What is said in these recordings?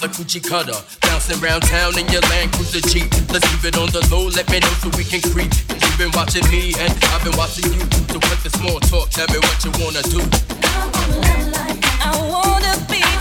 Gucci cutter. Bouncing around town in your Land Cruiser Jeep. Let's keep it on the low, let me know so we can creep. Cause you've been watching me and I've been watching you. So cut the small talk, tell me what you wanna do. I wanna, like, I wanna be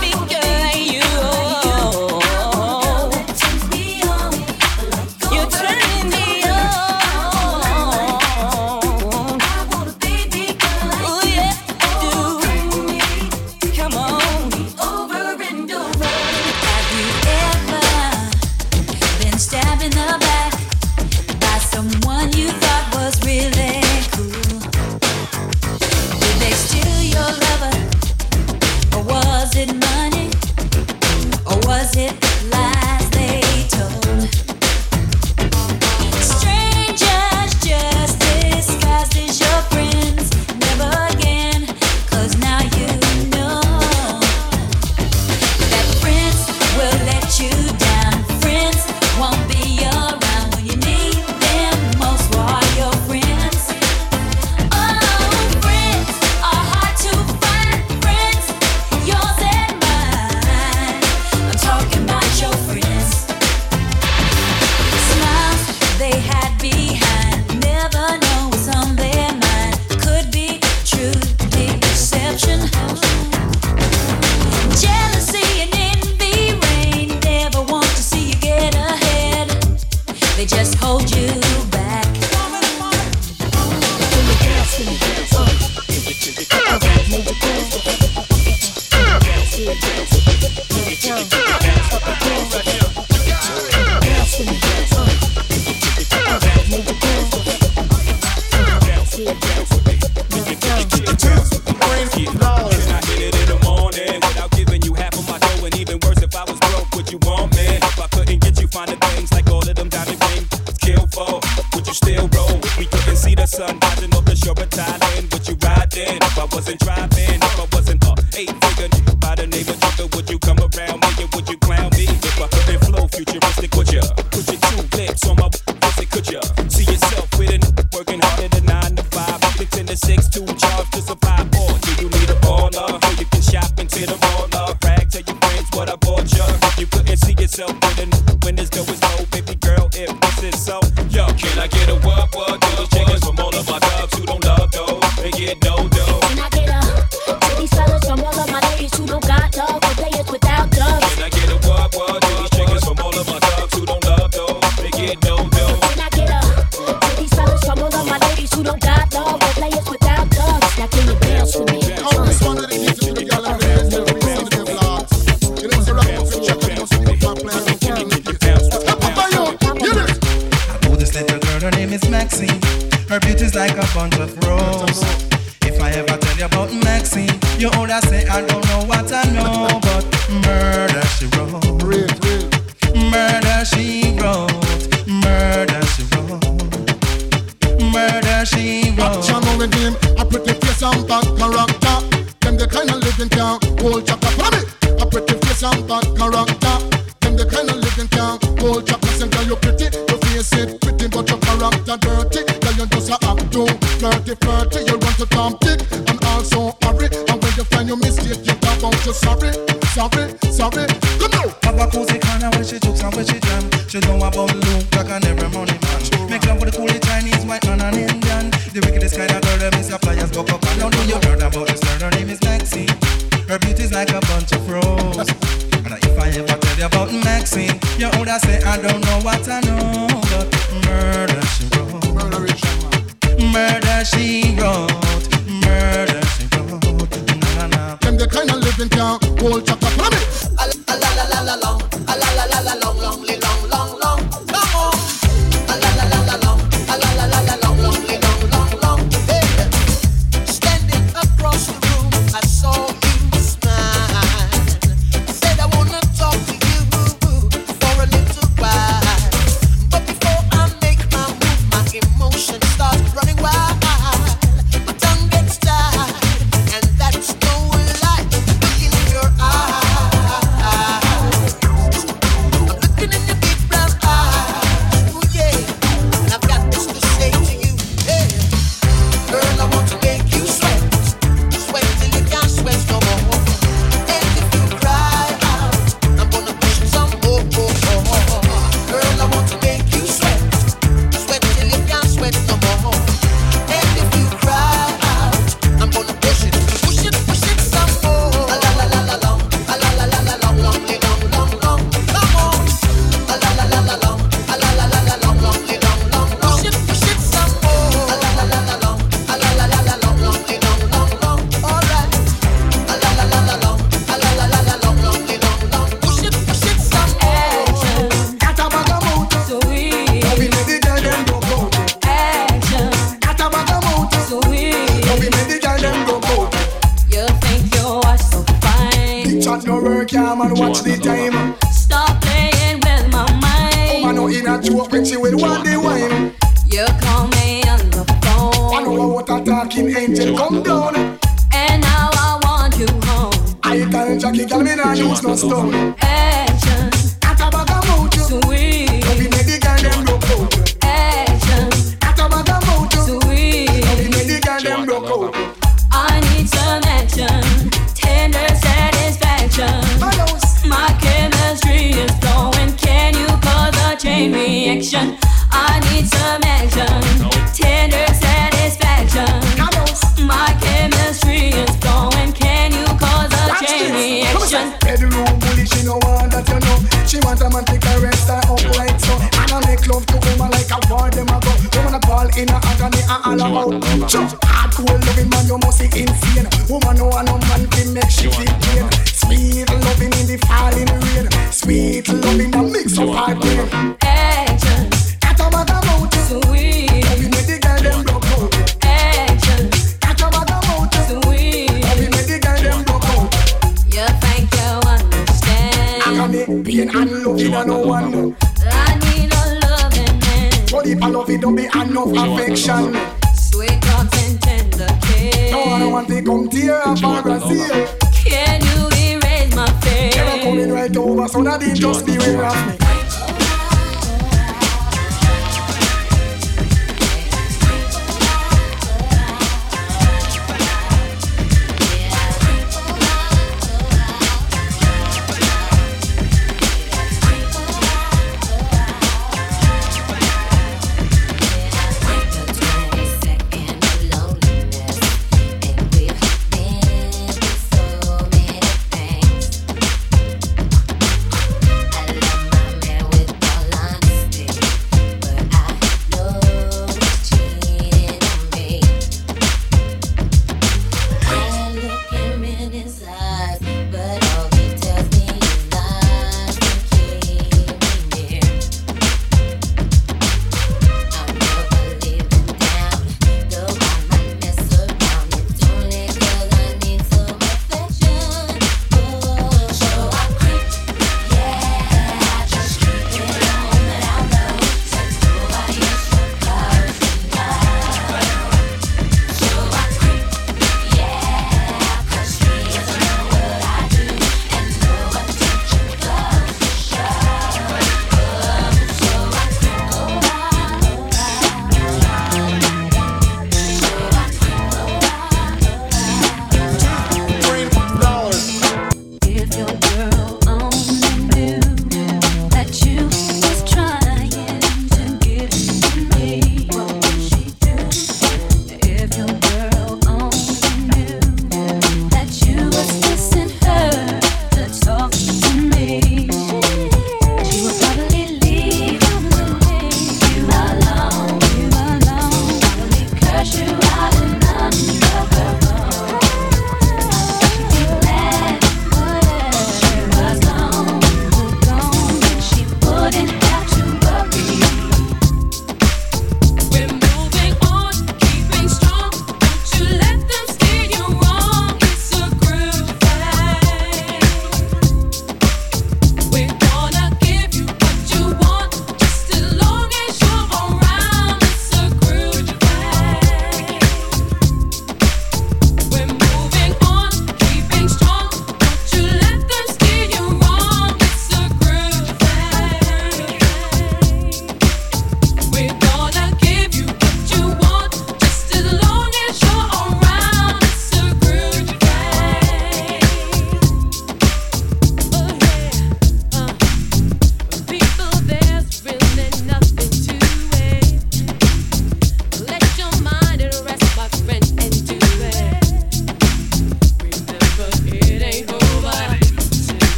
at no work, yeah, man, watch the time. Stop playing with my mind. Oh, I know in a joke with she will one the wine. You call me on the phone. I know what a talking angel come down. And now I want you home. I tell Jackie, tell me not use no stone. Hey. rejection. I need some action, tender satisfaction. My chemistry is going, Can you cause a chain reaction? Bedroom bully, she know what that you know. She want a man to caress her upright so. And I make love to woman like a war them a go. Woman a ball in a agony and all about. Just hardcore loving man, you must be insane. Woman know a no man can make she feel pain. Sweet loving in the falling rain. Sweet loving that mix up her. Pain and love in a no one. I need a loving man. But if I love it, don't be enough affection. Sweet thoughts and tender care. No, I don't want to come tear up our Brazil. Can you erase my face? Can I come in right over so that it just be way of me?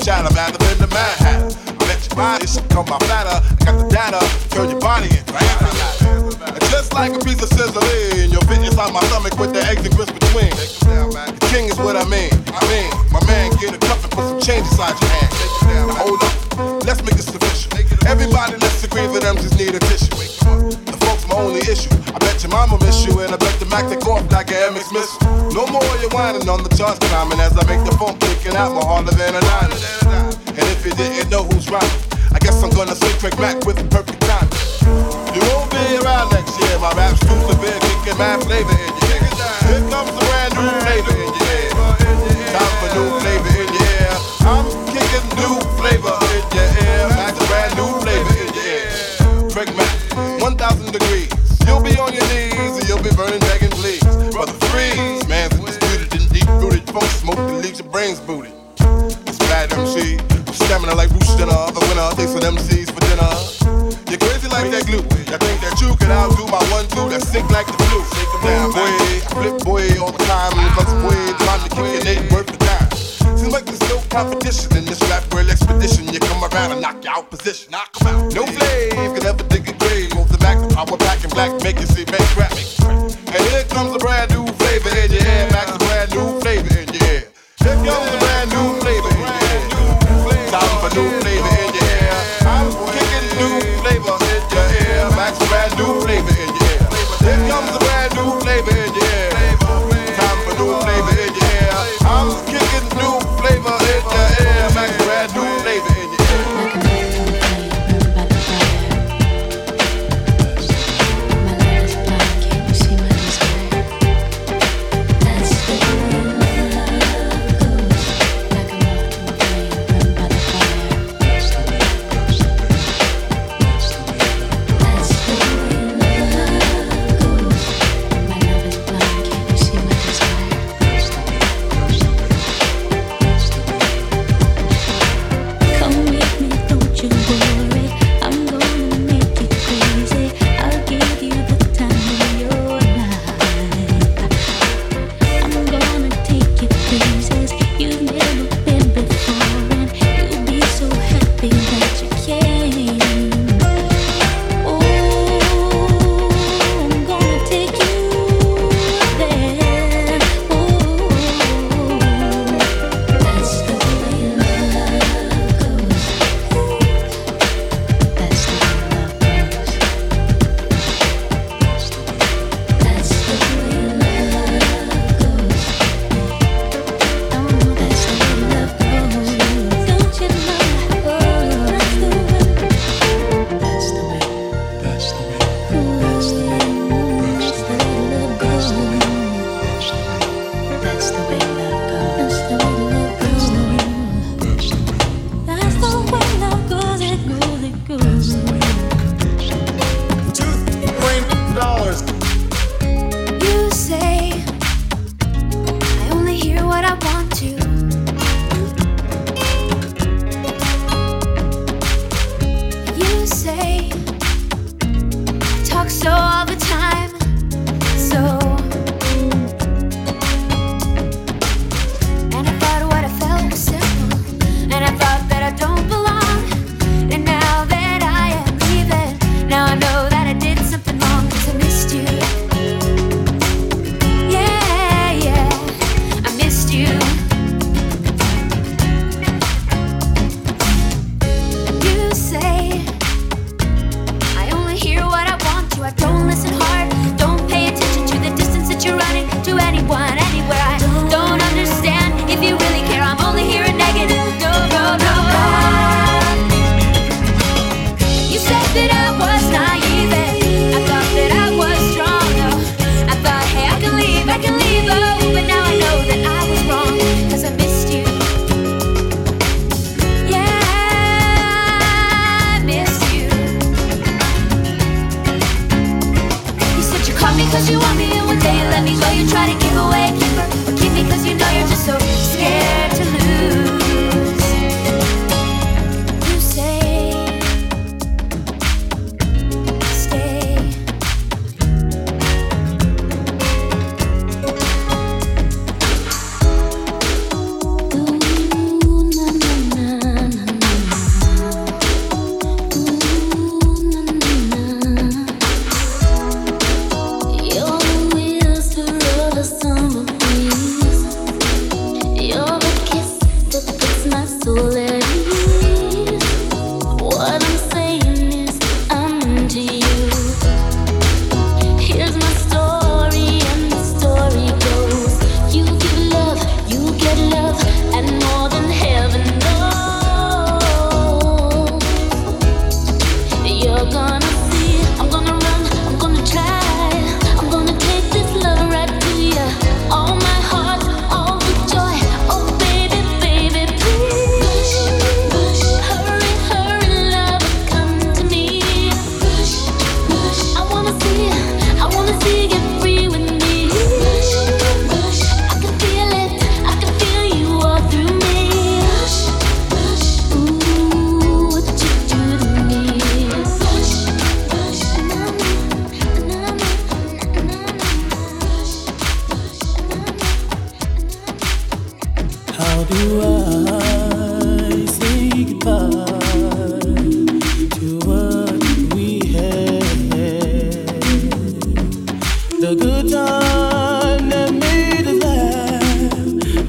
Chatter, chitter, chatter, man, I'm in the Mad Hatter. I let your body come my fatter. I got the data, turn your body And just like a piece of sizzling, you'll fit inside my stomach with the eggs and grits between. The king is what I mean. I mean, my man, get a cup and put some change inside your hand. Now hold up, let's make this official. Everybody, let's agree that them just need a tissue. Only issue. I bet your mama miss you, and I bet the Mac take off like an MX missile. No more you whining on the charts climbing as I make the phone kicking out more harder than a nine. And if you didn't know who's right, I guess I'm gonna say Craig Mack with the perfect time. You won't be around next year. My rap's too severe, kicking mad flavor in your ear. Here comes the brand new flavor in your ear. Time for new flavor in your ear. I'm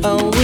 And